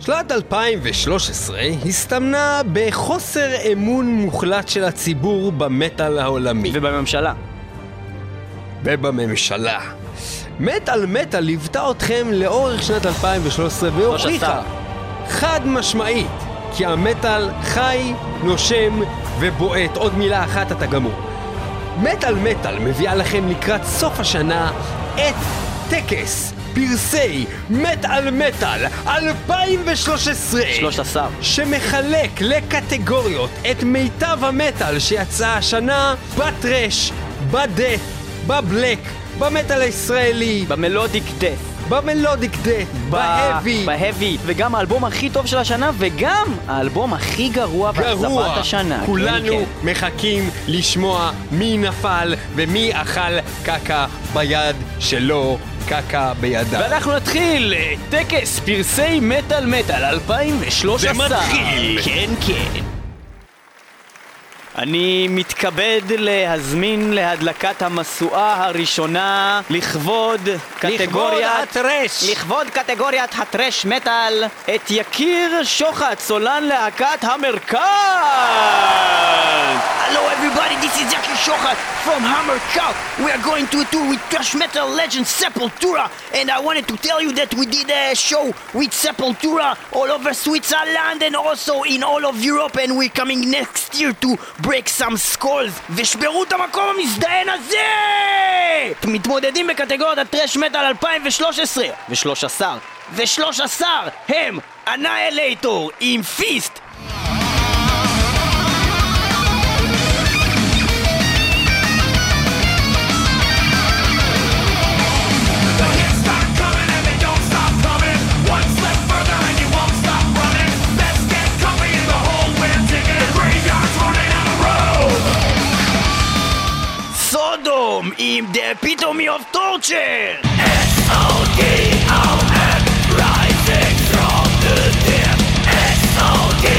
שנת 2013 הסתמנה בחוסר אמון מוחלט של הציבור במטאל העולמי. ובממשלה. ובממשלה. מטאל מטאל ליוותה אתכם לאורך שנת 2013 והוכיחה חד משמעית כי המטאל חי, נושם ובועט. עוד מילה אחת אתה גמור. מטאל מטאל מביאה לכם לקראת סוף השנה את טקס פרסי מטאל מטאל 2013 13. שמחלק לקטגוריות את מיטב המטאל שיצא השנה בטרש, בדף, בבלק, במטאל הישראלי, במלודיק דף. במלודיק דף, בהאבי, בהאבי, וגם האלבום הכי טוב של השנה, וגם האלבום הכי גרוע גרוע. באכזבת השנה. כולנו כן, כן. מחכים לשמוע מי נפל ומי אכל קקה ביד שלו, קקה בידה. ואנחנו נתחיל אה, טקס פרסי מטאל מטאל 2013. זה מתחיל. כן, כן. אני מתכבד להזמין להדלקת המשואה הראשונה לכבוד קטגוריית... הטרש! לכבוד קטגוריית הטרש מטאל את יקיר שוחט, סולן להקת המרכז! Hello everybody, this is Jackie Shochat from Hammer Cow. We are going to a tour with thrash metal legend Sepultura and I wanted to tell you that we did a show with Sepultura all over Switzerland and also in all of Europe and we're coming next year to break some skulls ושברו את המקום המזדיין הזה! מתמודדים בקטגוריית הטרש מטאל 2013 ו-13 ו-13 הם אנאלייטור עם פיסט um ihm der Epitome of Torture. S-O-G-O-M! rising from the dead. S-O-D-O-M,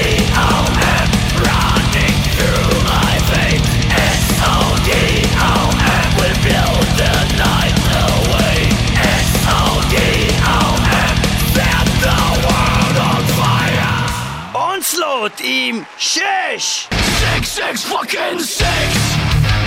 running through my veins. S-O-D-O-M, will blow the night away. S-O-D-O-M, set the world on fire. Onslaught, ihm, Shesh! Six, six, fucking six!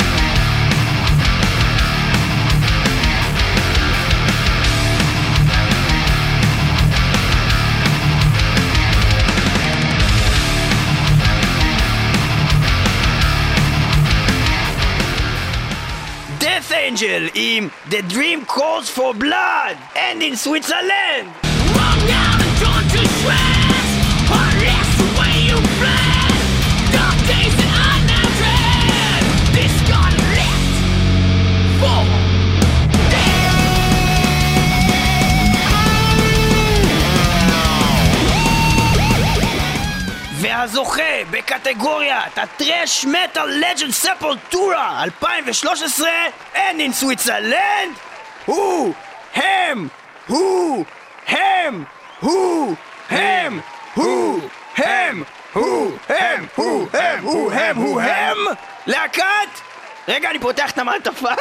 Angel עם The Dream Calls for Blood and in Switzerland והזוכה בקטגוריית הטרש מטאל לג'נד ספולטורה 2013 and in Switzerland הוא הם הוא הם הוא הם הוא הם הוא הם הוא הם הוא הם הוא הם להקת רגע אני פותח את המעטפה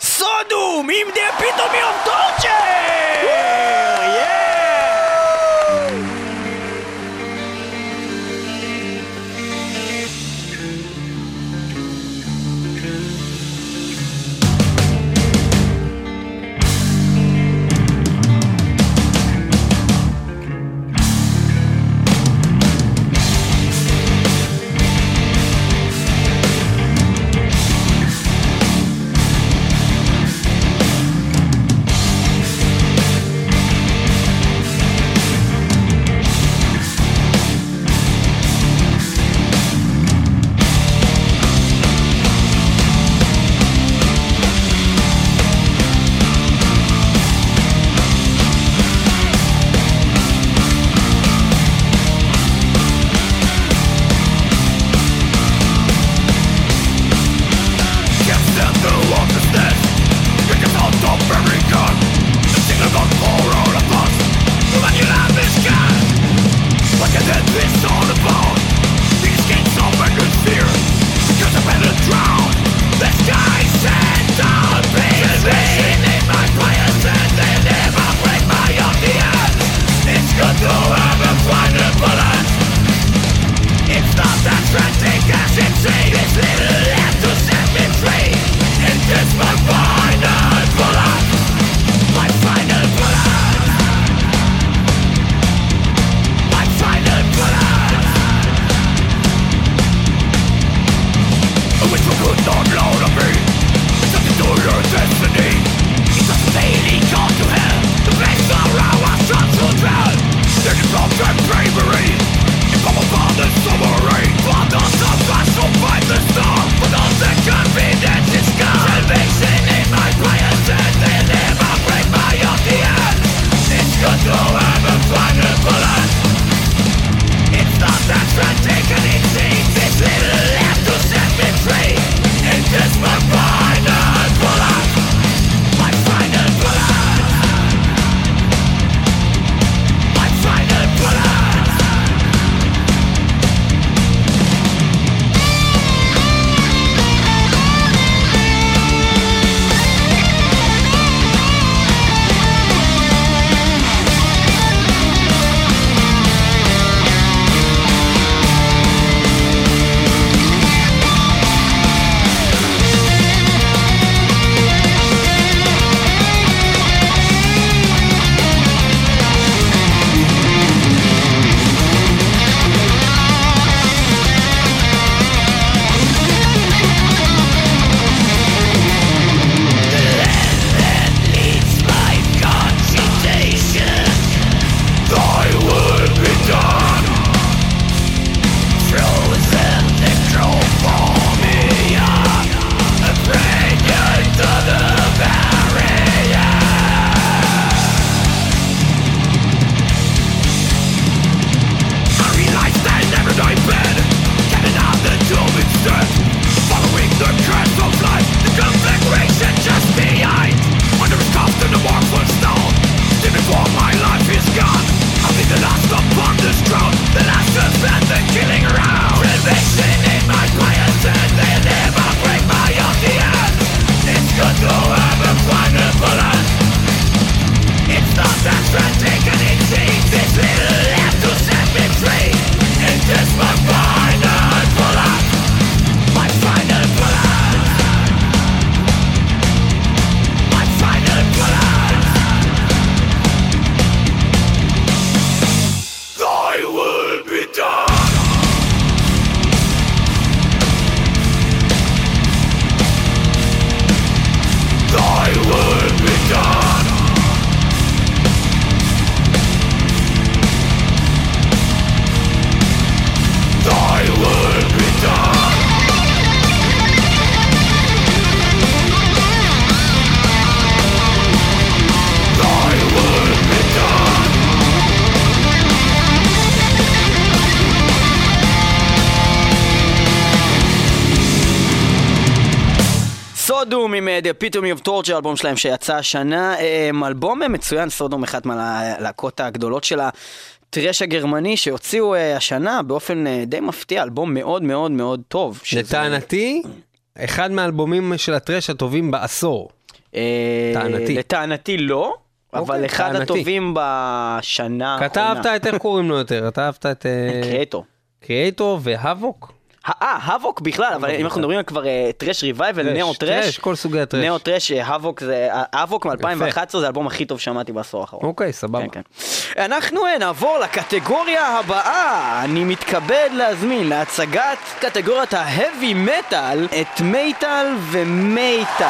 סודום עם דה פיתומי אוף טורצ'ר! Epitome of Torture, אלבום שלהם שיצא השנה. אה, אלבום מצוין, סודום אחת מהלהקות הגדולות של הטרש הגרמני שהוציאו אה, השנה באופן אה, די מפתיע, אלבום מאוד מאוד מאוד טוב. שזה- לטענתי, אחד מהאלבומים של הטרש הטובים בעשור. אה, טענתי. לטענתי לא, אבל אוקיי, אחד טענתי. הטובים בשנה כתבת את, איך קוראים לו יותר? אהבת את קריאטור. קריאטור והאבוק? אה, Havok בכלל, אבל אם אנחנו מדברים על כבר אה, thrash revival, thrash, neo thrash, כל סוגי ה thrash. neo thrash, אה, Havok זה, Havok מ-2011 זה האלבום הכי טוב שמעתי בעשור האחרון. אוקיי, סבבה. כן, כן. אנחנו אה, נעבור לקטגוריה הבאה. אני מתכבד להזמין להצגת קטגוריית ה heavy metal את מייטל ומייטל.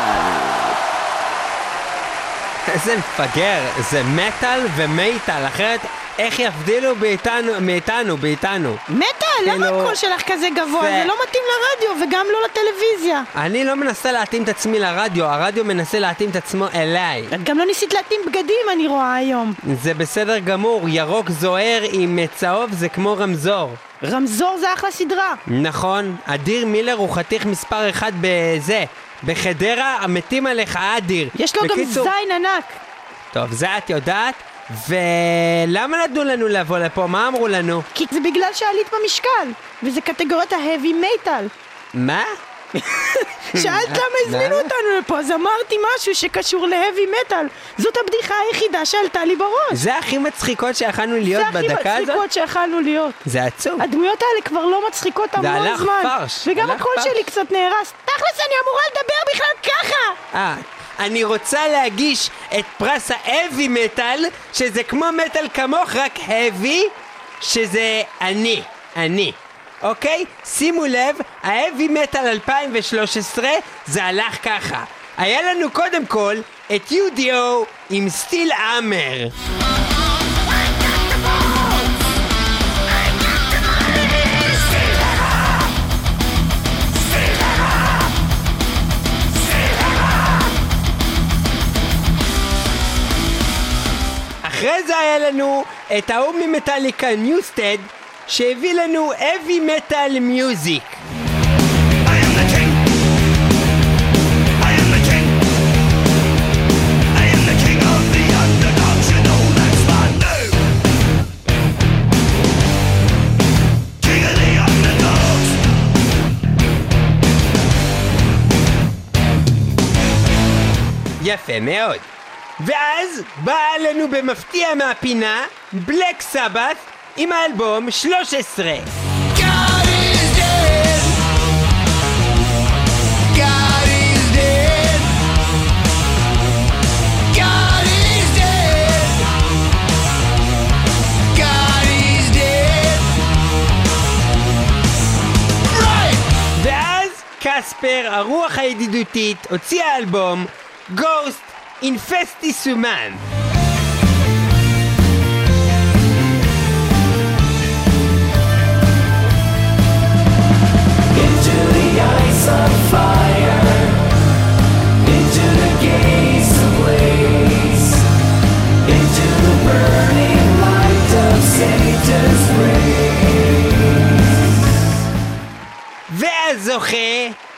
איזה מפגר, זה מטאל ומייטל, אחרת איך יבדילו מאיתנו, מאיתנו, באיתנו? מטה, למה כאילו, הקול שלך כזה גבוה? זה- לא מתאים לרדיו וגם לא לטלוויזיה. אני לא מנסה להתאים את עצמי לרדיו, הרדיו מנסה להתאים את עצמו אליי. את גם לא ניסית להתאים בגדים, אני רואה היום. זה בסדר גמור, ירוק זוהר עם צהוב זה כמו רמזור. רמזור זה אחלה סדרה. נכון, אדיר מילר הוא חתיך מספר אחד בזה, בחדרה, המתים עליך אדיר. יש לו גם בקיצור- זין ענק. טוב, זה את יודעת, ולמה נתנו לנו לבוא לפה? מה אמרו לנו? כי זה בגלל שעלית במשקל. וזה קטגוריית ההאבי מייטל. מה? שאלת למה הזמינו? אותנו לפה, אז אמרתי משהו שקשור להאבי מטאל. זאת הבדיחה היחידה שעלתה לי בראש. זה הכי מצחיקות שיכלנו להיות זה הכי בדקה הזאת? מצחיקות שיכלנו להיות. זה עצוב. הדמויות האלה כבר לא מצחיקות המון הלך זמן. פרש, וגם הלך הקול. שלי קצת נהרס. תכלס, אני אמורה לדבר בכלל ככה! אה, אני רוצה להגיש את פרס האבי מטאל, שזה כמו מטאל כמוך, רק האבי, שזה אני, אני. אוקיי? שימו לב, האבי מטאל 2013, זה הלך ככה. היה לנו קודם כל את UDO עם סטיל אמר. אחרי זה היה לנו את ההוא ממטאליקה ניוסטד שהביא לנו of the underdogs. יפה מאוד. ואז באה לנו במפתיע מהפינה בלק סבת עם האלבום 13. God is dead. God is dead. God is dead. God is dead. Right. ואז קספר, הרוח הידידותית, הוציאה אלבום גוסט אינפסטי סומן. והזוכה,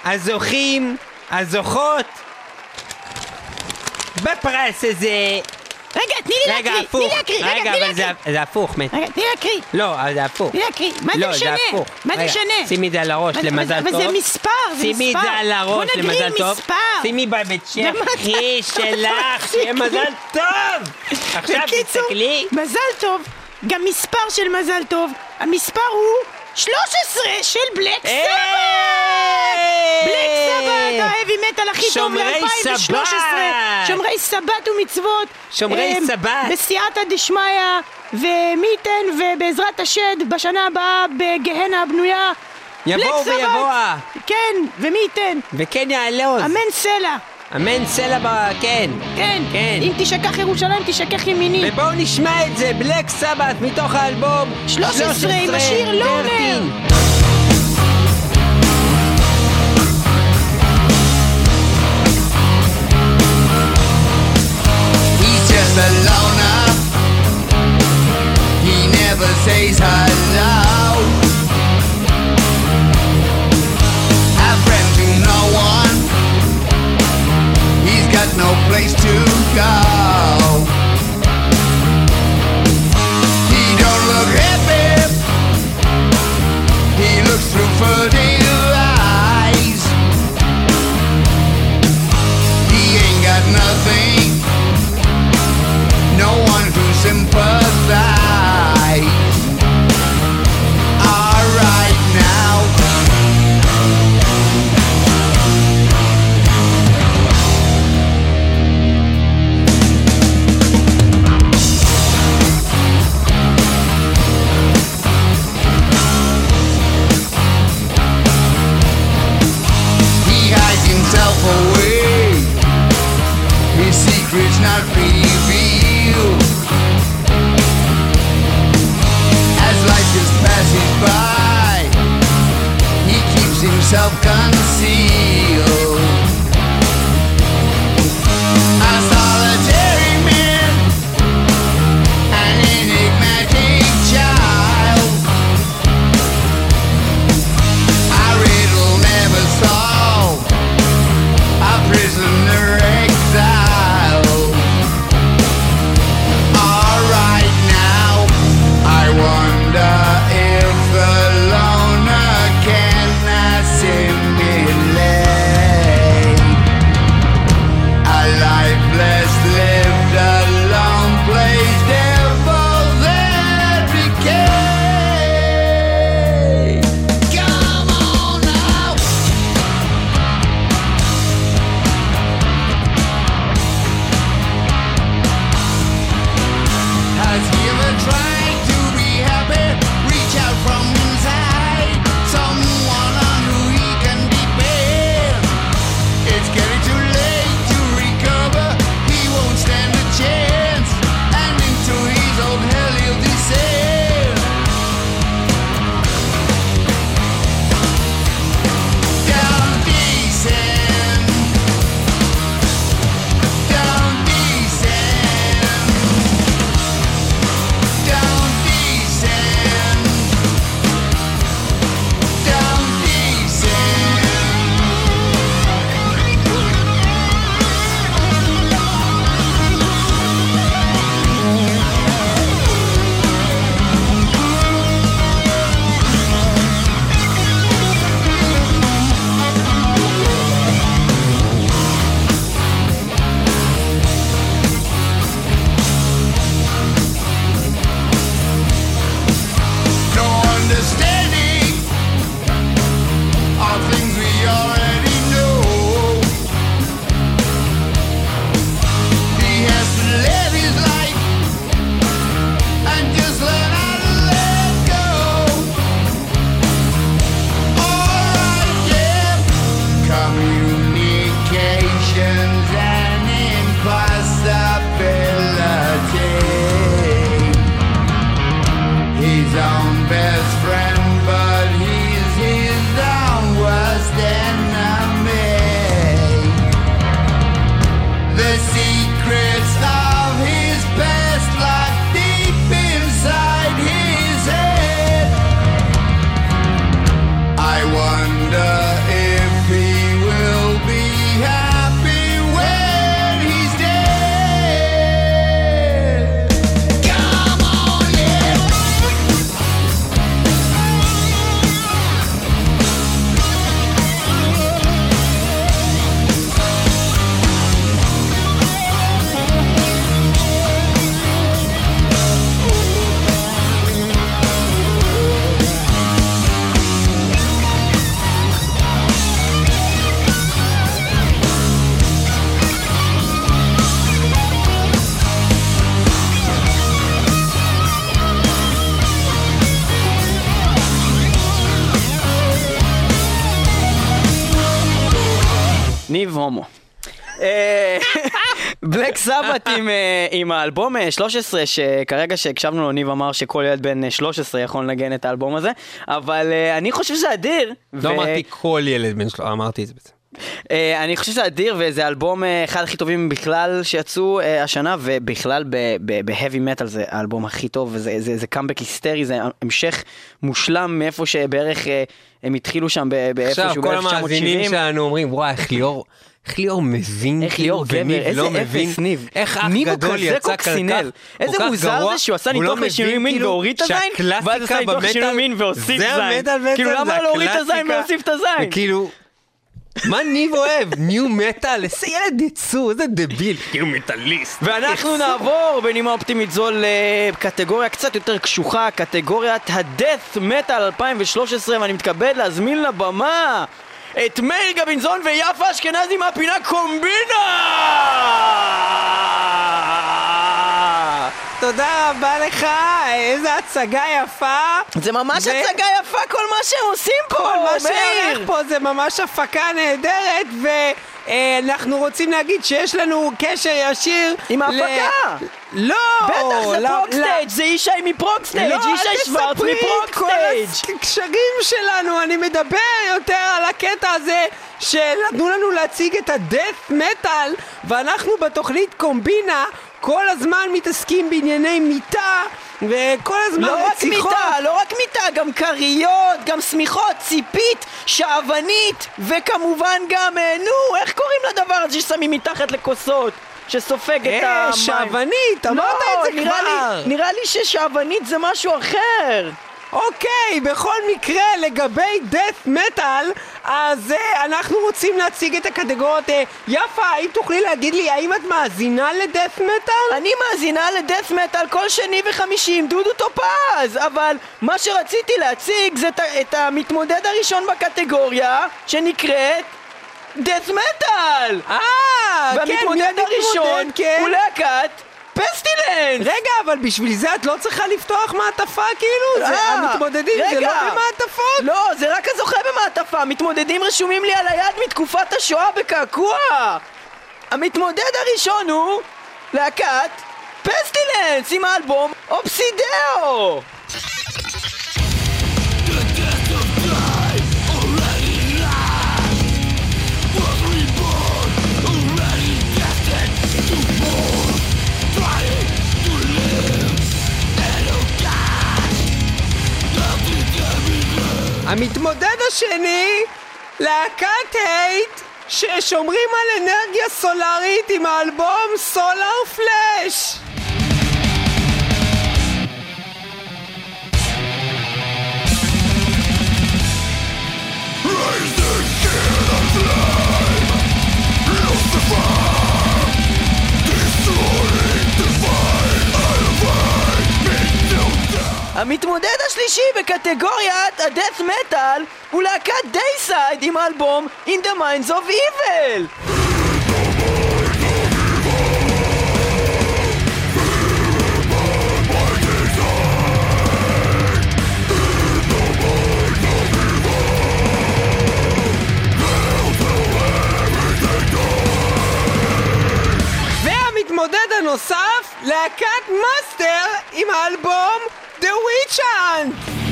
הזוכים, הזוכות בפרס הזה רגע, תני לי רגע, להקריא, תני הפוך. לי להקריא, רגע, רגע, תני אבל זה-. זה הפוך, מת. רגע, תני להקריא. לא, אבל זה הפוך. תני להקריא. מה זה לא, משנה? זה הפוך. מה זה משנה? שימי את זה על הראש, אבל- למזל אבל טוב. זה מספר, זה שימי את מספר. זה על הראש, בוא למזל טוב. מספר. שימי בבית טוב. שלך, שיהיה מזל טוב! עכשיו תסתכלי. מזל טוב, גם מספר של מזל טוב, המספר הוא 13 של בלק! סבת! בלק סבת, האבי מטאל הכי טוב שומרי ל-2013! סבת! שומרי סבת ומצוות! שומרי אמ, סבת! בסייעתא דשמיא, ומי ייתן ובעזרת השד בשנה הבאה בגהנה הבנויה. יבואו! ויבואו. כן, ומי ייתן? וכן יעלה עוז. אמן סלע! אמן סלע ב... כן. כן, כן. אם תשכח ירושלים תשכח ימיני. ובואו נשמע את זה, בלק סבת מתוך האלבום 13 עם השיר לונר. בלק סבת עם, אה, עם האלבום אה, 13, שכרגע שהקשבנו לו, ניב אמר שכל ילד בן אה, 13 יכול לנגן את האלבום הזה, אבל אה, אני חושב שזה אדיר. לא ו- אמרתי כל ילד בן שלו, אמרתי את זה. בעצם. אה, אני חושב שזה אדיר, וזה אלבום אה, אחד הכי טובים בכלל שיצאו אה, השנה, ובכלל ב-heavy metal זה האלבום הכי טוב, וזה זה, זה קאמבק היסטרי, זה המשך מושלם מאיפה שבערך אה, הם התחילו שם ב- באיפשהו עכשיו כל המאזינים ב-1970. שלנו אומרים, וואי, איך ליאור... איך ליאור מבין, איך כאילו, ליאור גבר, איזה לא מבין, אפס ניב. איך אח גדול יצא קוקסינל. איזה מוזר זה שהוא עשה לא ניתוח לשינוי מין כאילו, והוריד את הזין, ואז עשה ניתוח במטאל- שינוי מין והוסיף זין. זה המטאל בעצם, כאילו למה להוריד את הזין. ולהוסיף את הזין? כאילו, מה ניב אוהב? ניו מטאל? איזה ילד יצור, איזה דביל. ניו מטאליסט. ואנחנו נעבור בנימה אופטימית זו לקטגוריה קצת יותר קשוחה, קטגוריית ה-Death Metal 2013, ואני מתכבד להזמין לבמה את מאיר גבינזון ויפה אשכנזי מהפינה קומבינה! תודה רבה לך, איזה הצגה יפה. זה ממש ו- הצגה יפה כל מה שהם עושים פה, כל מה שהולך! פה זה ממש הפקה נהדרת, אה, אנחנו רוצים להגיד שיש לנו קשר ישיר... עם ל- ההפקה. לא! בטח, זה ל- Progstage, זה ישי מ Progstage, לא, ישי שוורץ את כל מ Progstage. הקשרים שלנו, אני מדבר יותר על הקטע הזה שנתנו לנו להציג את הדף מטאל ואנחנו בתוכנית קומבינה כל הזמן מתעסקים בענייני מיטה וכל הזמן לא רק רציחות. מיטה, לא רק מיטה, גם כריות, גם שמיכות, ציפית, שעוונית, וכמובן גם, אה, נו, איך קוראים לדבר הזה ששמים מתחת לכוסות? שסופג את אה, המים. שעוונית, אמרת את זה לא, נראה כבר. נראה לי ששעוונית זה משהו אחר. אוקיי, בכל מקרה, לגבי דף מטאל, אז אה, אנחנו רוצים להציג את הקטגוריות. אה, יפה, האם תוכלי להגיד לי האם את מאזינה לדף מטאל? אני מאזינה לדף מטאל כל שני וחמישי עם דודו טופז, אבל מה שרציתי להציג זה את, את המתמודד הראשון בקטגוריה, שנקראת דף מטאל! אה, כן, מי והמתמודד הראשון כן. הוא להקת פסטילנס! רגע, אבל בשביל זה את לא צריכה לפתוח מעטפה כאילו? זה אה, המתמודדים, זה. לא במעטפות? לא, זה רק הזוכה במעטפה, המתמודדים רשומים לי על היד מתקופת השואה בקעקוע! המתמודד הראשון הוא להקת פסטילנס עם האלבום אופסידאו! המתמודד השני, להקת הייט, ששומרים על אנרגיה סולארית עם האלבום סולאר פלאש! המתמודד השלישי בקטגוריית ה death metal הוא להקת Deicide עם האלבום In the Minds of Evil! והמתמודד הנוסף, להקת Master עם האלבום Do we Chan!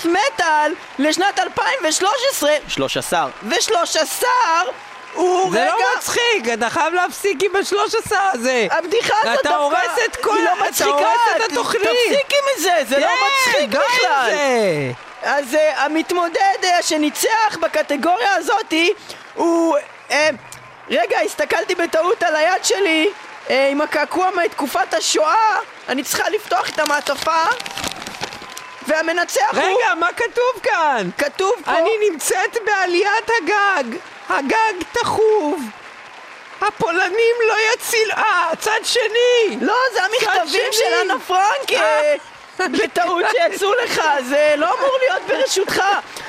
הדף מטאל לשנת 2013 13 ו-13 הוא זה רגע. לא מצחיק, אתה חייב להפסיק עם השלוש עשר הזה! הבדיחה הזאת אתה דווקא הורס את כל... היא לא אתה מצחיקה. הורס את התוכנית! תפסיקי מזה, זה לא כן, מצחיק עם בכלל. זה! אז uh, המתמודד uh, שניצח בקטגוריה הזאתי הוא... Uh, רגע, הסתכלתי בטעות על היד שלי uh, עם הקעקוע מתקופת השואה. אני צריכה לפתוח את המעטפה והמנצח הוא... רגע, מה כתוב כאן? כתוב פה... אני נמצאת בעליית הגג! הגג תחוב! הפולנים לא יציל... אה, צד שני! לא, זה המכתבים. של אנה פרנק אה. בטעות שיצאו לך, זה לא אמור להיות ברשותך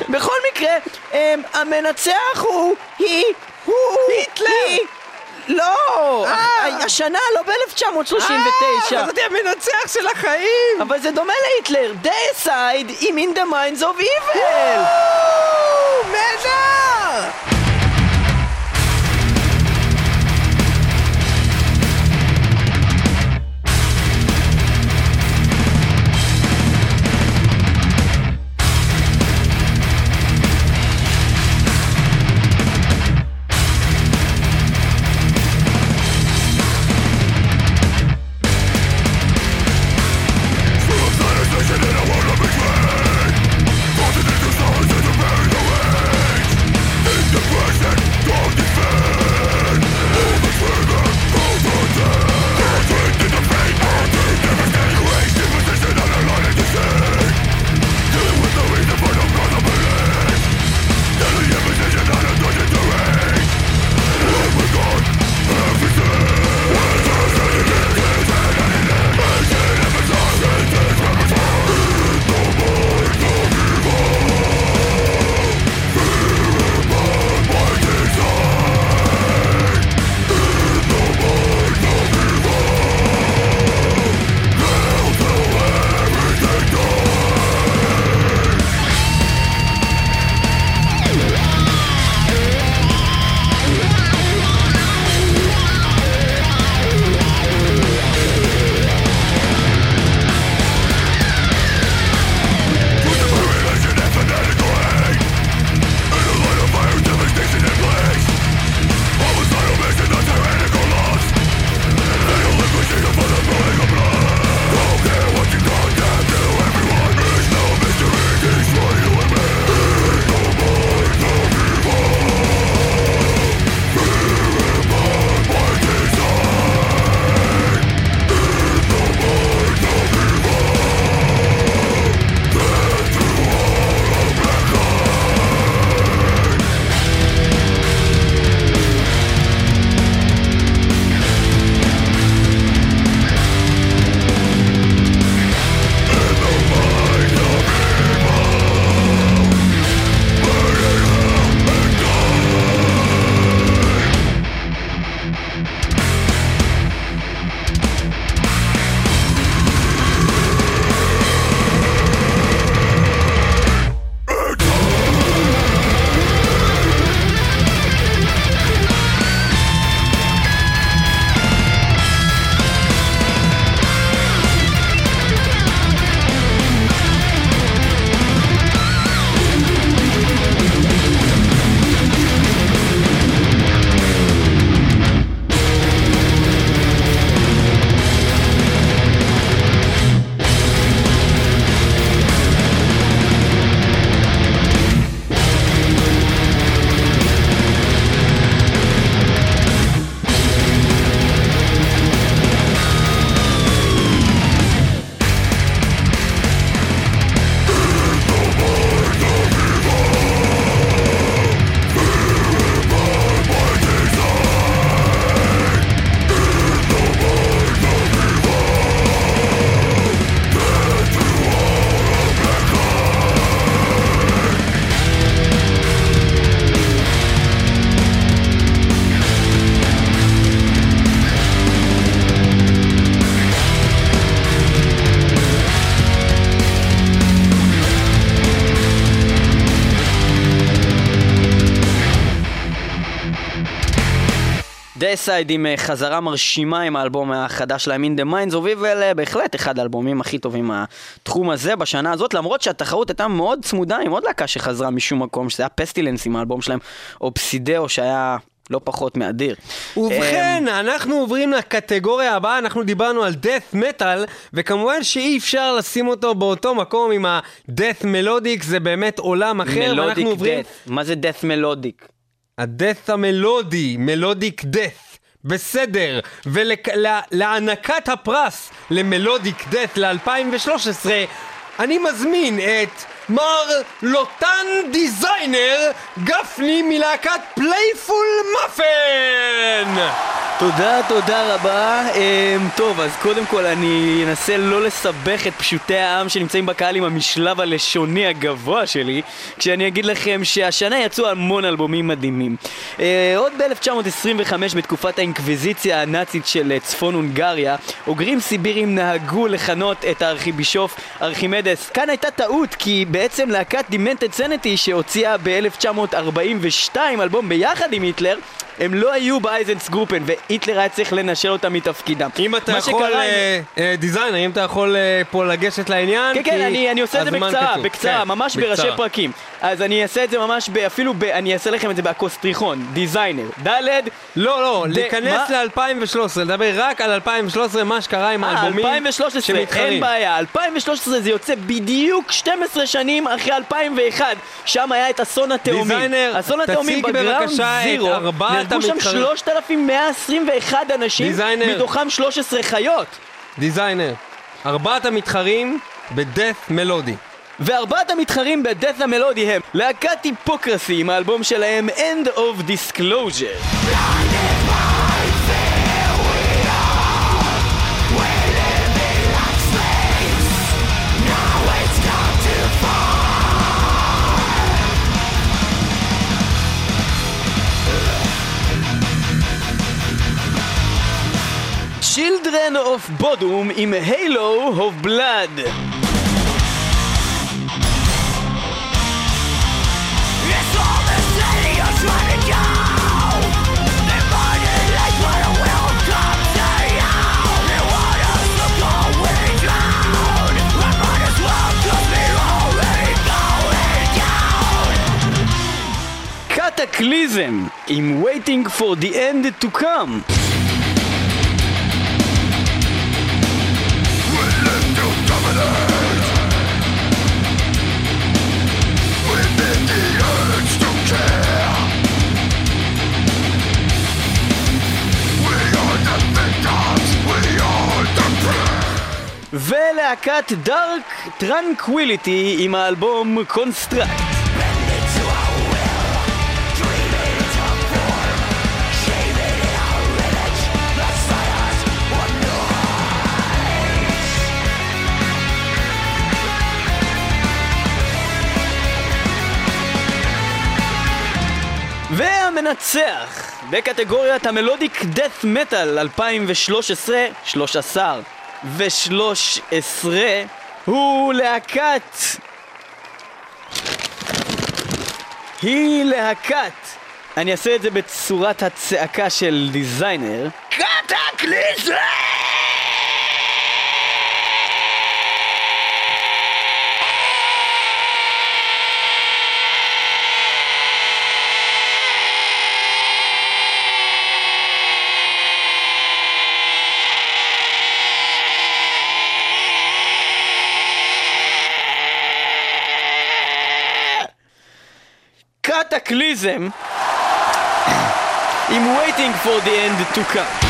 בכל מקרה, אה, המנצח הוא... היא... הוא... היטלר. לא! אה. השנה, לא ב-1939 אה, חשבתי המנצח של החיים! אבל זה דומה להיטלר, דייסייד עם In the Minds of Evil! נהדר! דייסייד עם אה, חזרה מרשימה עם האלבום החדש שלהם In The Minds of Evil, אה, בהחלט אחד האלבומים הכי טובים מהתחום הזה בשנה הזאת, למרות שהתחרות הייתה מאוד צמודה עם עוד להקה שחזרה משום מקום, שזה היה פסטילנס עם האלבום שלהם, אובסידאו שהיה... לא פחות מאדיר. ובכן, אנחנו עוברים לקטגוריה הבאה, אנחנו דיברנו על death metal, וכמובן שאי אפשר לשים אותו באותו מקום עם ה-death melodic, זה באמת עולם אחר, ואנחנו עוברים... מה זה death melodic? ה death המלודי, melodic death. בסדר, ולהענקת הפרס ל melodic death ל-2013, אני מזמין את מר לוטן דיזיינר גפני מלהקת Prey For מאפן! תודה, תודה רבה. Um, טוב, אז קודם כל אני אנסה לא לסבך את פשוטי העם שנמצאים בקהל עם המשלב הלשוני הגבוה שלי, כשאני אגיד לכם שהשנה יצאו המון אלבומים מדהימים. Uh, עוד ב-1925, בתקופת האינקוויזיציה הנאצית של uh, צפון הונגריה, אוגרים סיבירים נהגו לכנות את הארכיבישוף ארכימדס. כאן הייתה טעות, כי בעצם להקת Demented Sanity שהוציאה ב-1942 אלבום ביחד עם היטלר, הם לא היו ב Einsatzgruppen, והיטלר היה צריך לנשל אותם מתפקידם. אם אתה יכול, עם- אה, אה, Defiler, אם אתה יכול אה, פה לגשת לעניין, כן, כן, אני, עושה את זה בקצרה. בקצרה, כן, ממש. בראשי פרקים. אז אני אעשה את זה ממש, אפילו, אני אעשה לכם את זה באקרוסטיכון, Defiler, ד' לא, לא, להיכנס מה? ל-2013, לדבר רק על 2013, מה שקרה עם אה, האלבומים 2013, אין שמתחרים. בעיה, 2013 זה יוצא בדיוק 12 שנים אחרי 2001, שם היה את אסון התאומים. Defiler, אסון התאומים ב ground zero, נהרגו שם המתחרים. 3,121 אנשים, Defiler. מתוכם 13 חיות. Defiler, ארבעת המתחרים בדף מלודי. וארבעת המתחרים בדאט המלודי הם להקת היפוקרסי עם האלבום שלהם End of Disclosure as well 'cause we're already going down. Cataclysm עם Waiting for the End to Come ולהקת Dark Tranquillity עם האלבום Construct והמנצח בקטגוריית ה melodic death metal 2013, 13 ו-13 הוא להקת היא להקת אני אעשה את זה בצורת הצעקה של דיזיינר I'm waiting for the end to come.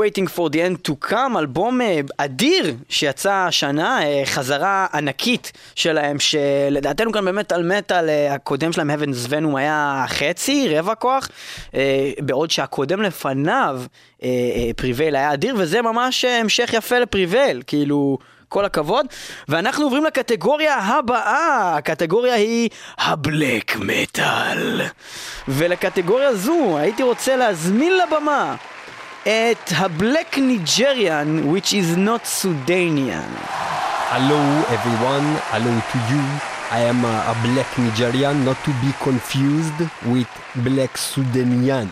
Waiting for the End to Come, אלבום אה, אדיר שיצא השנה, אה, חזרה ענקית שלהם, שלדעתנו כאן באמת על מטאל אה, הקודם שלהם, Heaven's Venom, היה חצי, רבע כוח, בעוד שהקודם לפניו, פריבייל היה אדיר, וזה ממש המשך יפה לפריבייל, כאילו... כל הכבוד. ואנחנו עוברים לקטגוריה הבאה, הקטגוריה היא הבלק מטאל. ולקטגוריה זו הייתי רוצה להזמין לבמה at a black Nigerian which is not Sudanian. Hello everyone, hello to you. I am a, a black Nigerian, not to be confused with black Sudanian.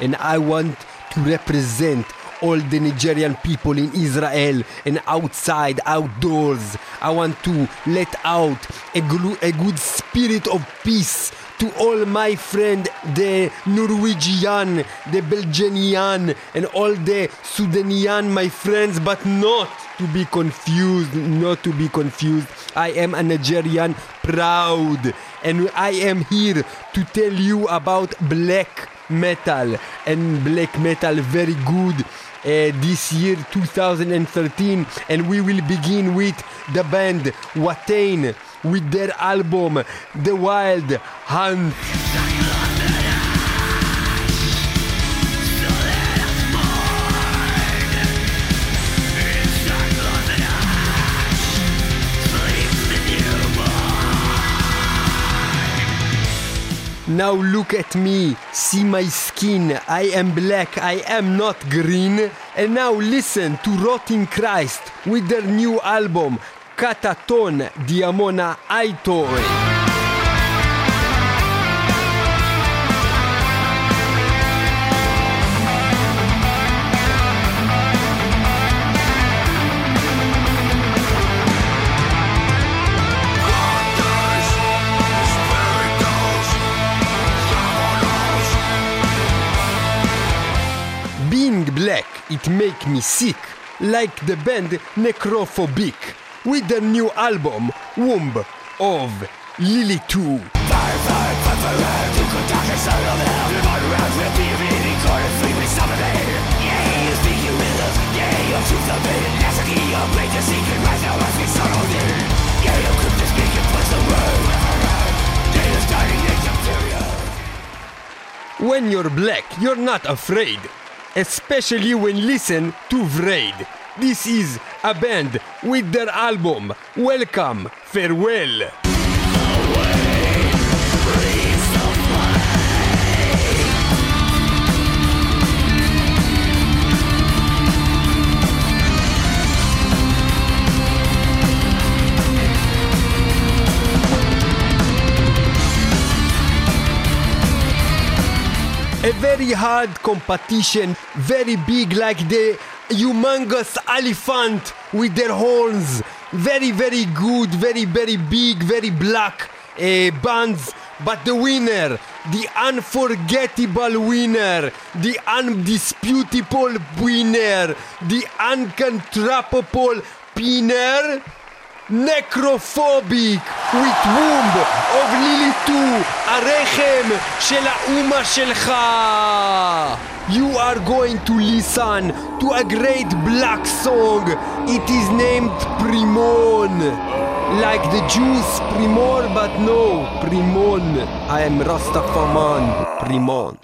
And I want to represent all the Nigerian people in Israel and outside, outdoors. I want to let out a, glu- a good spirit of peace to all my friend, the Norwegian, the Belgian, and all the Sudanian, my friends, but not to be confused, not to be confused. I am a Nigerian proud, and I am here to tell you about black metal and black metal very good Uh, this year 2013 and we will begin with the band Watain with their album The Wild Hunt Now look at me, see my skin. I am black, I am not green. And now listen to Rotting Christ with their new album, Kataton Diamona Aitoi. Black, it make me sick, like the band Necrophobic, with their new album, Womb of Lily 2. When you're black, you're not afraid, especially when listen to Vraid. This is a band with their album Welcome, Farewell. A very hard competition, very big like the humongous elephant with their horns. Very, very good, very, very big, very black uh, bands. But the winner, the unforgettable winner, the undisputable winner, the uncontrollable winner, necrophobic with womb of Lily 2, הרחם של האומה שלך. You are going to listen to a great black song. It is named Primon. Like the Jews Primor, but no, Primon. I am Rastafaman, Primon.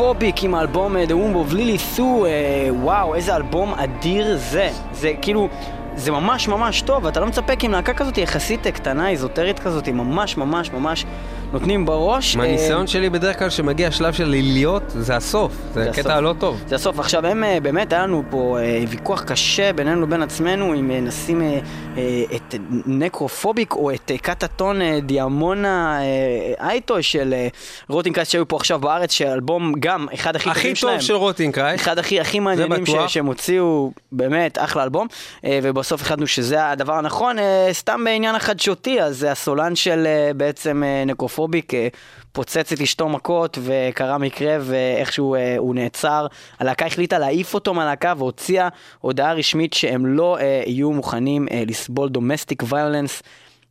Necrophobic עם האלבום אה, The Womb of Lilithu, אה, וואו, איזה אלבום אדיר זה. זה כאילו, זה ממש ממש טוב, אתה לא מצפה כי עם להקה כזאת יחסית אה, קטנה, איזוטרית כזאת, ממש ממש ממש נותנים בראש. אה, מהניסיון שלי בדרך כלל שמגיע השלב של ליליות, זה הסוף. זה זה הקטע. הלא טוב. זה הסוף. עכשיו, הם אה, באמת, היה לנו פה אה, ויכוח קשה בינינו לבין עצמנו, אם אה, נשים אה, אה, את Necrophobic או את אה, Kata Ton אה, Daimona אה, אייטו של אה, Rotting Christ שהיו פה עכשיו בארץ, שאלבום גם אחד הכי הכי טובים שלהם. טוב של Rotting Christ. אחד הכי הכי מעניינים ש-. שהם הוציאו, באמת, אחלה אלבום. אה, ובסוף החלטנו שזה הדבר הנכון, אה, סתם בעניין החדשותי, אז זה הסולן של אה, בעצם אה, Necrophobic. אה, פוצץ את אשתו מכות וקרה מקרה ואיכשהו אה, הוא נעצר. הלהקה החליטה להעיף אותו מהלהקה והוציאה הודעה רשמית שהם לא אה, יהיו מוכנים אה, לסבול domestic violence.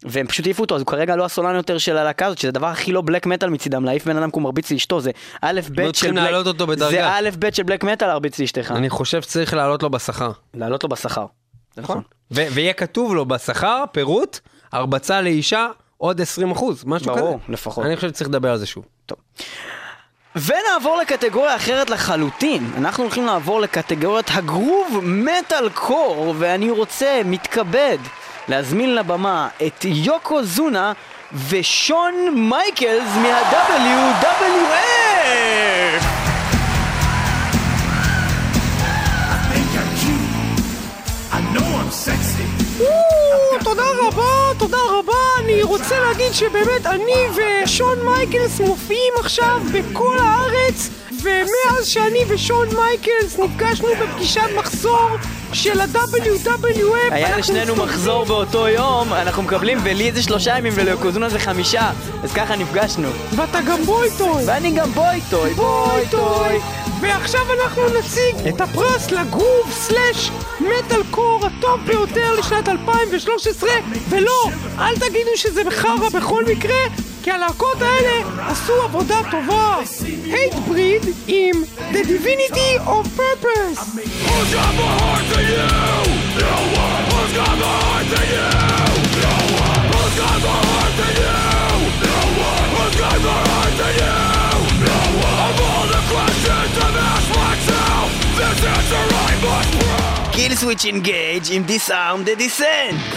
והם פשוט העיפו אותו, אז הוא כרגע לא הסולן יותר של הלהקה הזאת, שזה הדבר הכי לא בלק מטאל מצידם, להעיף בן אדם כי הוא מרביץ לאשתו, זה א' ב' של בלק... להעלות אותו בדרגה. זה א' ב' של בלק מטאל להרביץ לאשתך. אני חושב שצריך להעלות לו בשכר. להעלות לו בשכר. נכון. ויהיה כתוב לו בשכר, פירוט, הרבצה לאישה, עוד 20 אחוז, משהו כזה. ברור, לפחות. אני חושב שצריך לדבר על זה שוב. ונעבור לקטגוריה אחרת לחלוטין. אנחנו הולכים לעבור לקטגוריית הגרוב מטאל קור, ואני רוצה, מתכבד, להזמין לבמה את יוקו זונה ושון מייקלס מה-WWF! רוצה להגיד שבאמת אני ושון מייקלס מופיעים עכשיו בכל הארץ, ומאז שאני ושון מייקלס נפגשנו בפגישת מחזור של ה-WWF, היה לשנינו מחזור באותו יום, אנחנו מקבלים, ולי זה שלושה ימים וליוקוזונה זה חמישה, אז ככה נפגשנו. ואתה גם בויטוי. ואני גם בויטוי, בויטוי. ועכשיו אנחנו נציג את הפרס לגרוב סלאש מטאל קור הטוב ביותר לשנת 2013 ולא, אל תגידו שזה בחרא בכל מקרה כי הלהקות האלה עשו עבודה טובה. הייט בריד עם The Divinity of Purpose קיל סוויץ' אינגייג' עם דיסארם דה דיסנט.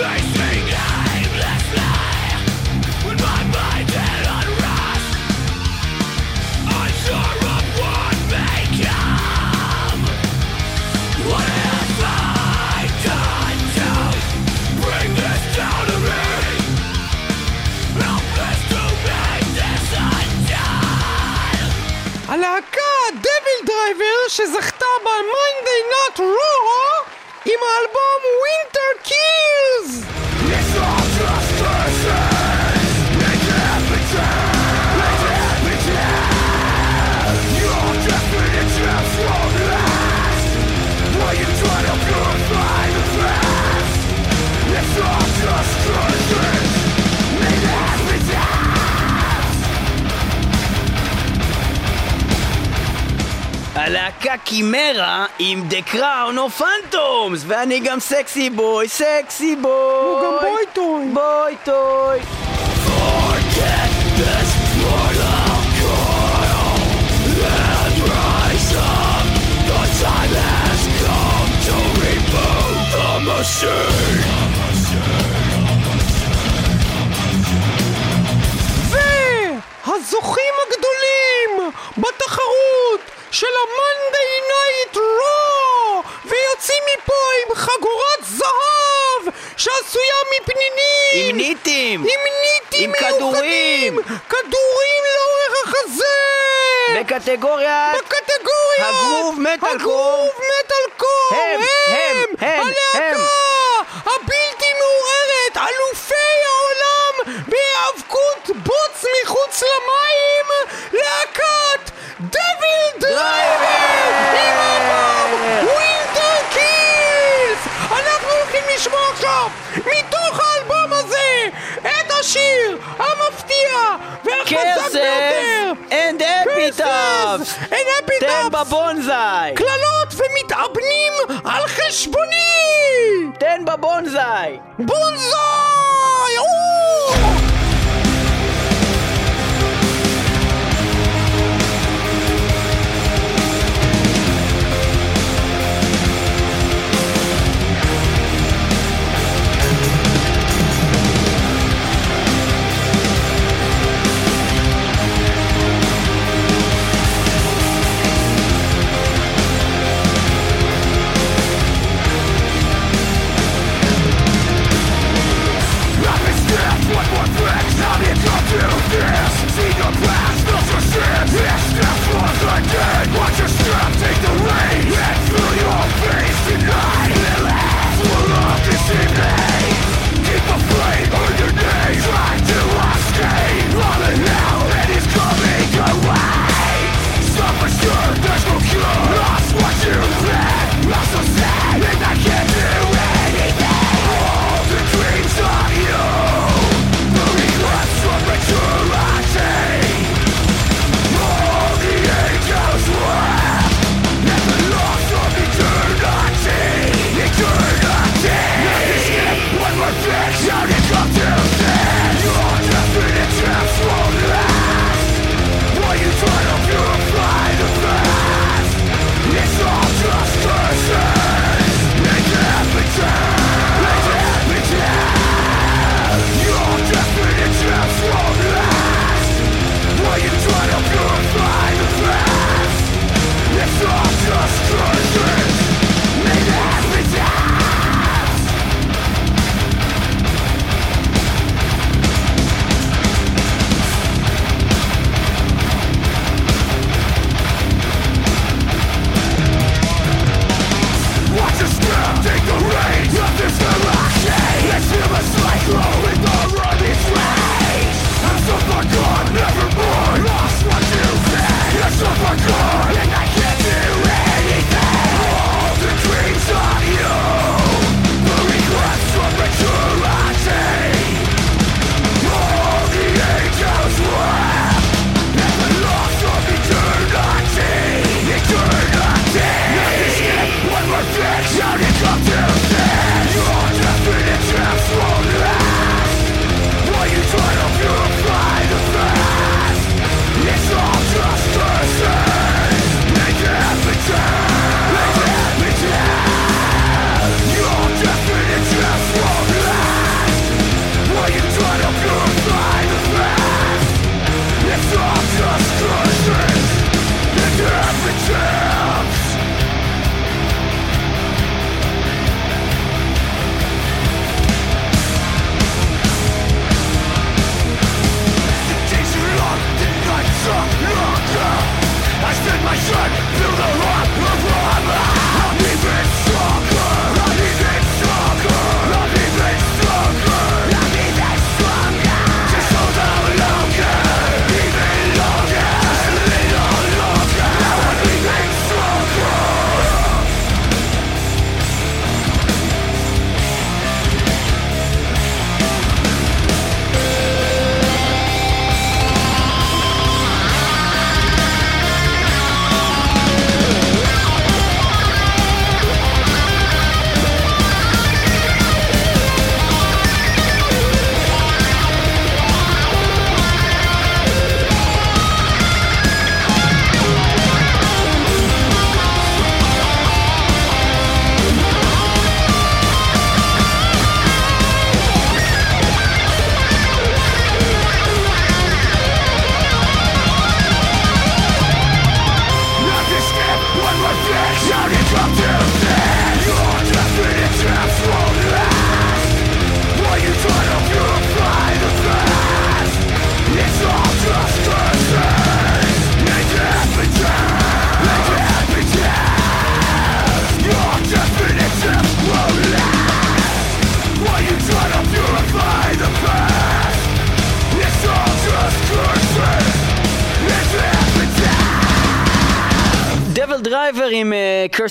הלהקה דביל דרייבר שזכתה ב-Monday Night Raw עם האלבום Winter Kills קימרה עם The Crown of Phantoms ואני גם סקסי בוי, סקסי בוי. הוא גם בויטוי בויטוי והזוכים הגדולים בתחרות של ה-Monday Night Raw ויוצאים מפה עם חגורת זהב שעשויה מפנינים! עם ניטים! עם ניטים עם כדורים. מיוחדים! כדורים לאורך החזה בקטגוריית בקטגוריה! הגרוב מטאל קור. הגרוב מטאל קור! הם, הם, הם, הלהקה הבלתי מעורערת! אלופי העולם בהיאבקות בוץ מחוץ למים! להקת דביל דרייבר עם האלבום ווינטר קילס אנחנו הולכים לשמוע עכשיו מתוך האלבום הזה את השיר המפתיע והחזק ביותר! and epitaph! אין תן אפיטאפ בבונזאי קללות ומתאבנים על חשבוני! תן בבונזאי בונזאי! או! Watch your strap, take the reins.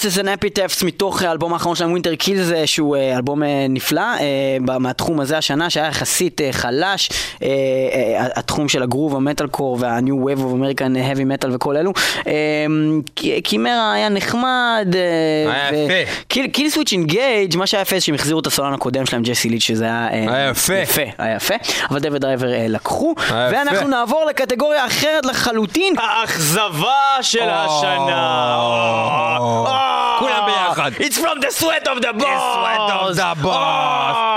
Curses and Epitaphs מתוך האלבום האחרון שלהם, Winter Kills, אה, שהוא אה, אלבום אה, נפלא אה, מהתחום הזה השנה, שהיה יחסית אה, חלש, אה, אה, התחום של ה groove, ה metalcore וה-New Wave of American Heavy Metal וכל אלו. אה, Chimaira היה נחמד. אה, היה יפה. Killswitch Engage, מה שהיה יפה זה שהם החזירו את הסולן הקודם שלהם, ג'סי ליץ', שזה היה... אה, יפה. יפה, היה יפה. אבל DevilDriver אה, לקחו. ואנחנו נעבור לקטגוריה אחרת לחלוטין. האכזבה של השנה. כולם ביחד. It's from the sweat of the boss. sweat of the boss.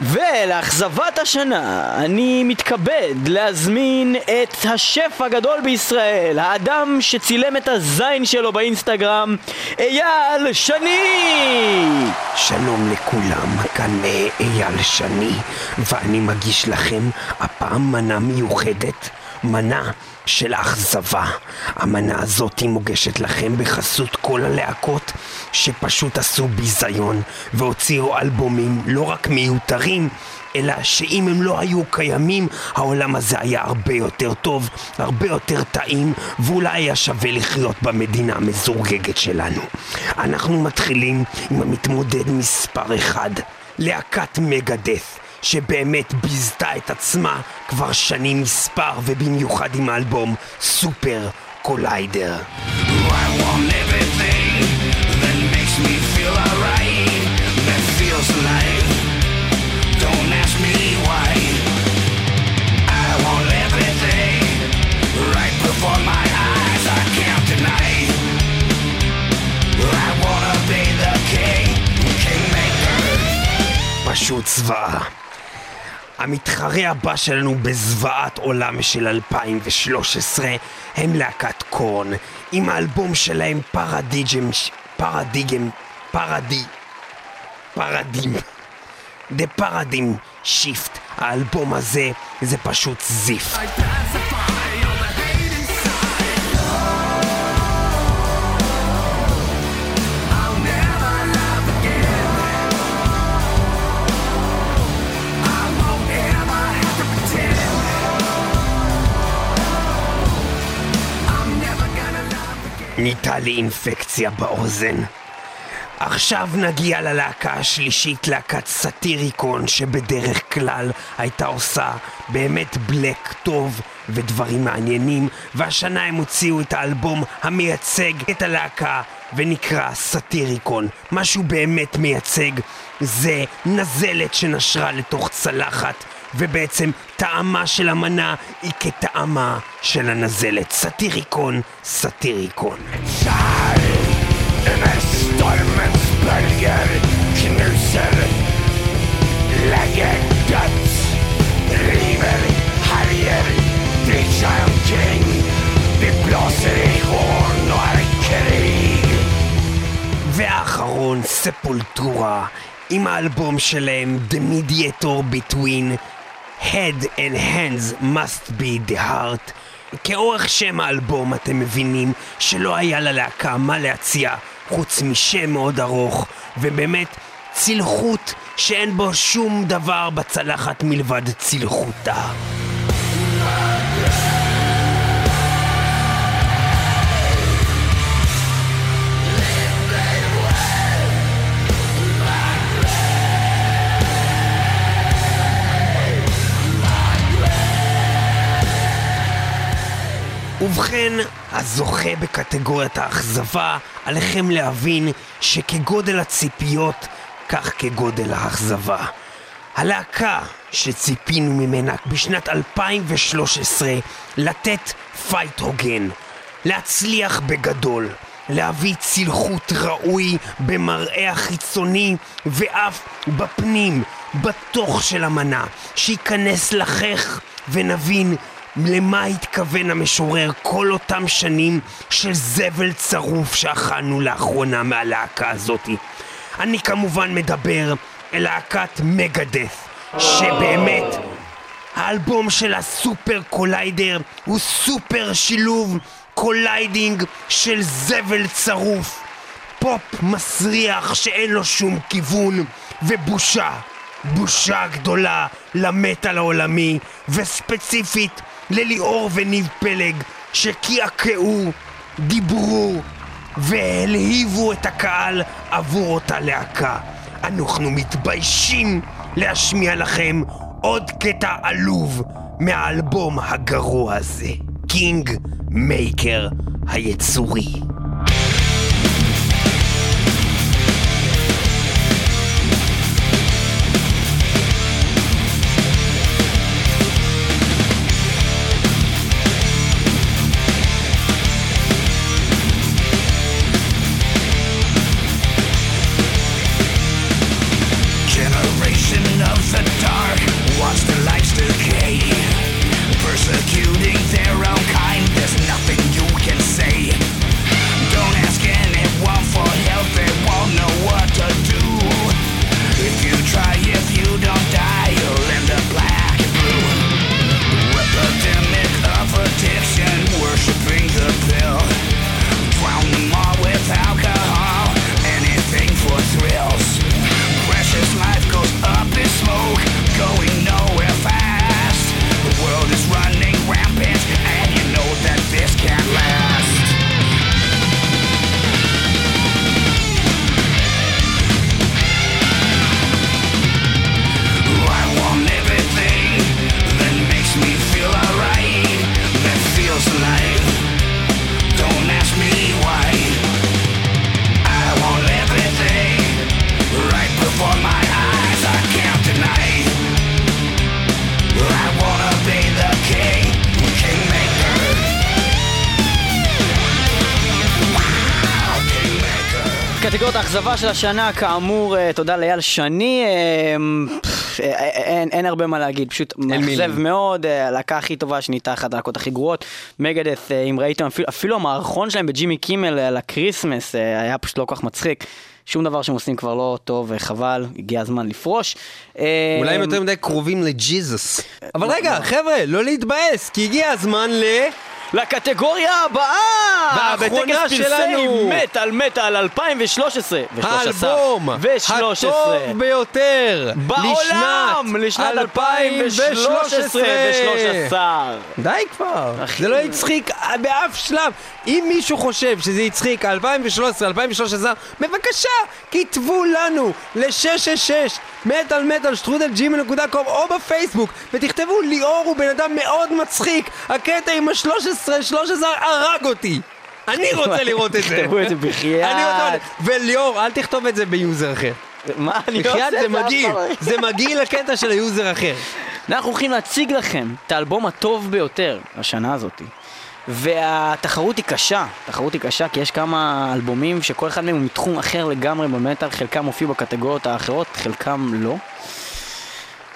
ולאכזבת השנה, אני מתכבד להזמין את השף הגדול בישראל, האדם שצילם את הזין שלו באינסטגרם, אייל שני! שלום לכולם, כאן אה, אייל שני, ואני מגיש לכם הפעם מנה מיוחדת, מנה של אכזבה. המנה הזאת היא מוגשת לכם בחסות כל הלהקות שפשוט עשו ביזיון והוציאו אלבומים לא רק מיותרים, אלא שאם הם לא היו קיימים, העולם הזה היה הרבה יותר טוב, הרבה יותר טעים, ואולי היה שווה לחיות במדינה המזורגגת שלנו. אנחנו מתחילים עם המתמודד מספר אחד, להקת מגדף. שבאמת ביזתה את עצמה כבר שנים מספר ובמיוחד עם האלבום סופר קוליידר. פשוט זוועה. המתחרה הבא שלנו בזוועת עולם של 2013 הם להקת קורן עם האלבום שלהם פרדיג'ם, פרדיגם, פרדי, פרדים. The Paradigm Shift, האלבום הזה זה פשוט זיף. נהייתה לי אינפקציה באוזן. עכשיו נגיע ללהקה השלישית, להקת סאטיריקון, שבדרך כלל הייתה עושה באמת בלק טוב ודברים מעניינים, והשנה הם הוציאו את האלבום המייצג את הלהקה ונקרא סאטיריקון. מה שהוא באמת מייצג זה נזלת שנשרה לתוך צלחת, ובעצם טעמה של המנה היא כטעמה של הנזלת. סאטיריקון, סאטיריקון. והאחרון, ספולטורה, עם האלבום שלהם The Mediator Between Head and Hands Must Be the Heart. כאורך שם האלבום אתם מבינים שלא היה ללהקה מה להציע חוץ משם מאוד ארוך, ובאמת צלחות שאין בו שום דבר בצלחת מלבד צלחותה. ובכן, הזוכה בקטגוריית האכזבה, עליכם להבין שכגודל הציפיות, כך כגודל האכזבה. הלהקה שציפינו ממנה בשנת 2013 לתת פייט הוגן, להצליח בגדול, להביא צלחות ראוי במראה החיצוני ואף בפנים, בתוך של המנה, שייכנס לחך ונבין למה התכוון המשורר כל אותם שנים של זבל צרוף שאכלנו לאחרונה מהלהקה הזאתי. אני כמובן מדבר אל להקת Megadeth, שבאמת האלבום של ה Super Collider הוא סופר שילוב colliding של זבל צרוף. פופ מסריח שאין לו שום כיוון, ובושה, בושה גדולה למטאל העולמי, וספציפית לליאור וניב פלג, שקעקעו, דיברו והלהיבו את הקהל עבור אותה להקה. אנחנו מתביישים להשמיע לכם עוד קטע עלוב מהאלבום הגרוע הזה, Kingmaker היצורי. של השנה, כאמור, אה, תודה לאייל שני. אה, פff, אה, אין, אין הרבה מה להגיד, פשוט מאכזב. מאוד, הלהקה הכי טובה שנהייתה אחת הלהקות הכי גרועות. Megadeth, אם ראיתם, אפילו, אפילו המערכון שלהם בג'ימי קימל על ה Christmas היה פשוט לא כל כך מצחיק. שום דבר שהם עושים כבר לא טוב וחבל, הגיע הזמן לפרוש. אולי הם יותר מדי קרובים לג'יזוס. אבל רגע, חבר'ה, לא להתבאס, כי הגיע הזמן ל... לקטגוריה הבאה! והאחרונה שלנו. מטאל מטאל 2013 ו-13 האלבום ו-13 הטוב ביותר בעולם לשנת 2013 ו-13 די כבר. זה לא הצחיק באף שלב. אם מישהו חושב שזה הצחיק 2013, 2013, בבקשה, כתבו לנו ל-666 מטאל מטאל שטרודל ג'ימל נקודה קום או בפייסבוק ותכתבו ליאור הוא בן אדם מאוד מצחיק, הקטע עם ה-13, 13 הרג אותי. אני רוצה לראות את זה. תכתבו את זה בחייאת. וליאור, אל תכתוב את זה ביוזר אחר. מה אני עושה? בחייאת זה מגעיל, לא. זה מגעיל לקטע של היוזר אחר. אנחנו הולכים להציג לכם את האלבום הטוב ביותר השנה הזאת. והתחרות היא קשה, התחרות היא קשה כי יש כמה אלבומים שכל אחד מהם הוא מתחום אחר לגמרי במטאל, חלקם הופיעו בקטגוריות האחרות, חלקם לא.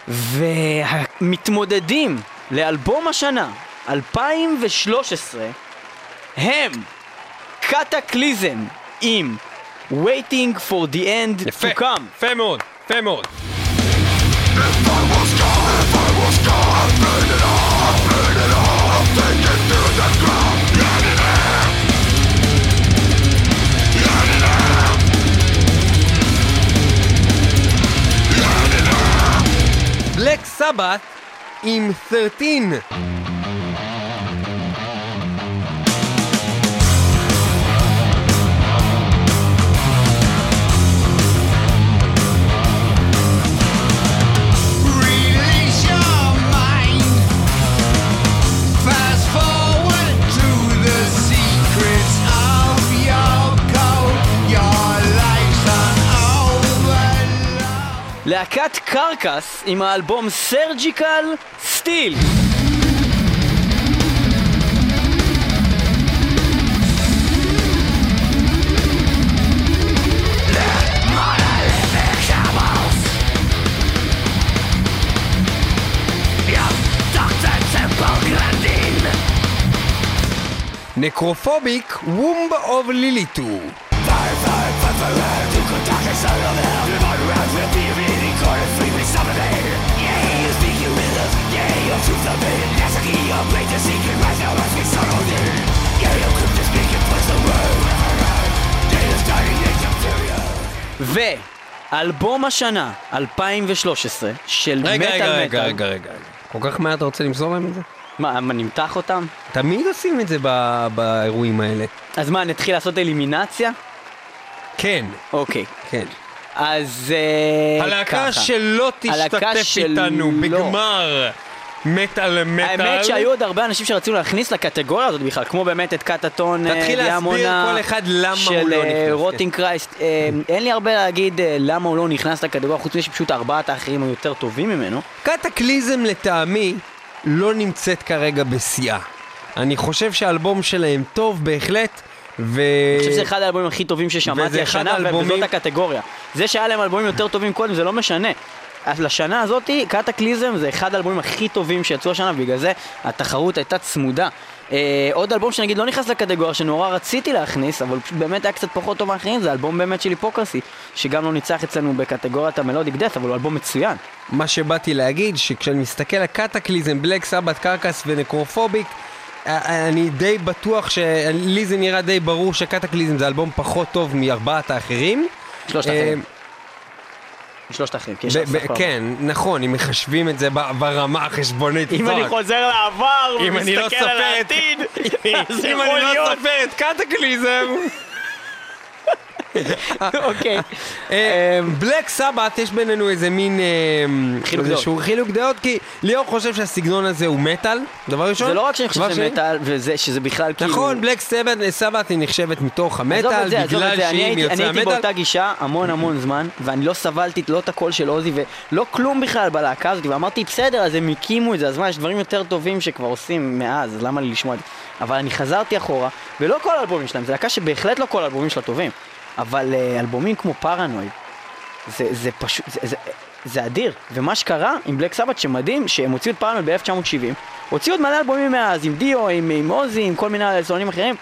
והמתמודדים לאלבום השנה, 2013, הם קטקליזם עם Waiting for the End to come. יפה מאוד, יפה מאוד. בלק סבת עם 13 להקת Carcass עם האלבום Surgical Steel. Necrophobic Womb of Lilithu ואלבום השנה, 2013, של מטאל מטאל. רגע, רגע, רגע, רגע. כל כך מהר אתה רוצה למסור להם את זה? מה, מה, נמתח אותם? תמיד עושים את זה באירועים האלה. אז מה, נתחיל לעשות אלימינציה? כן, אוקיי. כן. אז אה, הלהקה ככה. שלא הלהקה תשתתף של- איתנו. בגמר מטאל מטאל. האמת שהיו עוד הרבה אנשים שרצו להכניס לקטגוריה הזאת בכלל, כמו באמת את קטטון, אה, תתחיל להסביר דיאמונה, כל אחד למה הוא של לא אה, נכנס, כן. רוטינג קרייסט. אה, אין לי הרבה להגיד אה, למה הוא לא נכנס לקטגוריה, חוץ מזה שפשוט ארבעת האחרים היו יותר טובים ממנו. קטקליזם לטעמי לא נמצאת כרגע בשיאה. אני חושב שהאלבום שלהם טוב בהחלט, ו... אני חושב שזה אחד האלבומים הכי טובים ששמעתי אחד השנה, וזאת הקטגוריה. זה שהיה להם אלבומים יותר טובים קודם, זה לא משנה. אז לשנה הזאתי, קטקליזם זה אחד האלבומים הכי טובים שיצאו השנה, ובגלל זה התחרות הייתה צמודה. אה, עוד אלבום שנגיד לא נכנס לקטגוריה, שנורא רציתי להכניס, אבל פשוט באמת היה קצת פחות טוב מאחרים, זה אלבום באמת של היפוקרסי, שגם לא ניצח אצלנו בקטגוריית המלודיק דף, אבל הוא אלבום מצוין. מה שבאתי להגיד, שכשאני מסתכל על קטקליזם, בלק סבת, קרקס ונקרופוביק, א- אני די בטוח, לי זה נראה די ברור שקטקליזם זה אלבום פחות טוב מארבעת האחרים. שלושת אה, האחרים. שלושת האחרים, כי יש ב- לך ב- סך הכל. כן, נכון, אם מחשבים את זה ברמה החשבונית אם אני. חוזר לעבר אם לא ומסתכל על העתיד, אז אם יכול אני לא להיות. סופר את קטקליזם. אוקיי. בלק סבת, יש בינינו איזה מין... אה, חילוק דעות. איזשהו חילוק דעות, כי ליאור חושב שהסגנון הזה הוא מטאל, דבר ראשון. זה לא רק שאני חושב שזה מטאל, שזה בכלל כאילו... נכון, בלק סבת, היא נחשבת מתוך המטאל, בגלל אני שהיא הייתי- אני מיוצאי הייתי המטאל. באותה גישה המון המון זמן, ואני לא סבלתי לא את הקול של עוזי ולא כלום בכלל בלהקה הזאת, ואמרתי, בסדר, אז הם הקימו את זה, אז מה, יש דברים יותר טובים שכבר עושים מאז, אז למה לי לשמוע את זה? אבל אני חזרתי אחורה, ולא כל האלבומים שלהם, זו להקה שבהחלט לא כל האלבומים שלה טובים, אבל אה, אלבומים כמו פרנואיד, זה, זה פשוט, זה, זה, זה אדיר. ומה שקרה עם בלק סבת שמדהים, שהם הוציאו את פרנואיד ב-1970, הוציאו עוד מלא אלבומים מאז, עם דיו, עם, עם עוזי, עם כל מיני סולנים אחרים.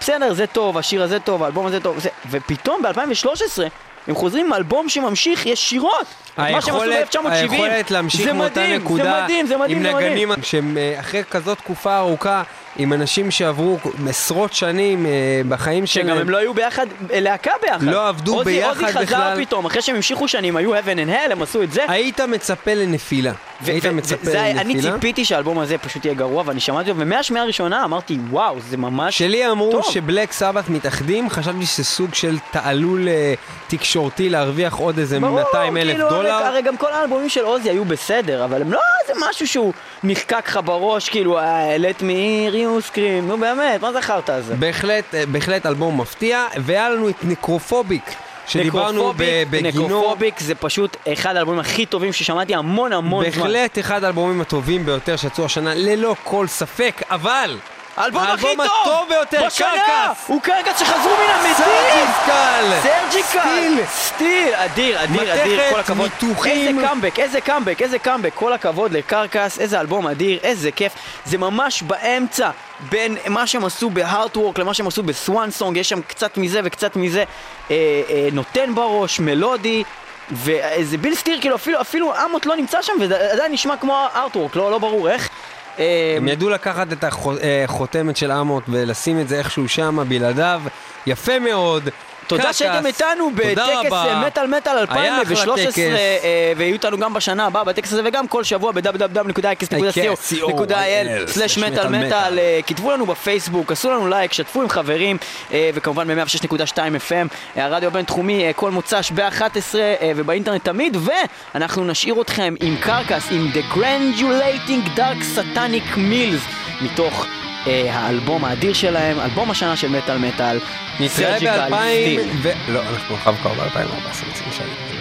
בסדר, זה טוב, השיר הזה טוב, האלבום הזה טוב, זה... ופתאום ב-2013 הם חוזרים עם אלבום שממשיך ישירות. את מה שהם עשו היכולת, ב-1970. היכולת להמשיך מאותה נקודה זה מדהים, זה מדהים, עם זה מדהים. נגנים שהם אה, אחרי כזאת תקופה ארוכה עם אנשים שעברו עשרות שנים אה, בחיים שלהם. שגם הם לא היו ביחד, אה, להקה ביחד. לא עבדו עוזי- ביחד עוזי חזר בכלל. פתאום, אחרי שהם המשיכו שנים, היו heaven and hell, הם עשו את זה. היית מצפה לנפילה. היית מצפה היה- אני לנפילה. ציפיתי שהאלבום הזה פשוט יהיה גרוע, ואני שמעתי אותו, ומהשמיעה הראשונה אמרתי, וואו, זה ממש... שלי אמרו טוב. שבלק סבת מתאחדים, חשבתי שזה סוג של תעלול אה, תקשורתי להרוויח עוד איזה 200 אלף כאילו, דולר. הרי, הרי גם כל האלבומים של עוזי היו בסדר, אבל הם לא איזה משהו שהוא נחקק לך בראש, כאילו, אה, let me hear you scream, נו באמת, מה זכרת על זה? בהחלט, אה, בהחלט אלבום מפתיע, והיה לנו את Necrophobic, שדיברנו ב- Necrophobic- בגינו. Necrophobic זה פשוט אחד האלבומים הכי טובים ששמעתי המון המון זמן. בהחלט אחד האלבומים הטובים ביותר שיצאו השנה, ללא כל ספק, אבל... האלבום הכי האלבום טוב! הטוב ביותר! Carcass! הוא Carcass שחזרו מן המתים! Surgical! Surgical! Steel! Steel! אדיר, אדיר, מתכת, אדיר, כל הכבוד. ניתוחים. איזה קאמבק, איזה קאמבק, איזה קאמבק, כל הכבוד ל Carcass, איזה אלבום אדיר, איזה כיף. זה ממש באמצע בין מה שהם עשו בהארטוורק למה שהם עשו בסוואן סונג, יש שם קצת מזה וקצת מזה. אה, אה, נותן בראש, מלודי. וזה ביל סטיר, כאילו אפילו, אפילו אמוט לא נמצא שם וזה עדיין נשמע כמו הארטוורק, לא, לא ברור איך. אה, הם ידעו לקחת את החותמת של אמות ולשים את זה איכשהו שמה בלעדיו, יפה מאוד. תודה שהייתם איתנו בטקס. אה, מטאל מטאל היה אחלה 2013 טקס. אה, ויהיו איתנו גם בשנה הבאה בטקס הזה וגם כל שבוע ב-www.x.co.il/מטאל מטאל אה, כתבו לנו בפייסבוק, עשו לנו לייק, שתפו עם חברים וכמובן ב-106.2 FM הרדיו הבינתחומי כל מוצ"ש ב-11 אה, ובאינטרנט תמיד ואנחנו נשאיר אתכם עם קרקס עם The Grandulating Dark Satanic Mills מתוך האלבום האדיר שלהם, אלבום השנה של מטאל מטאל נתראה Surgical ב-2000 Steel. ו... לא, אנחנו אחר כך ב-2014,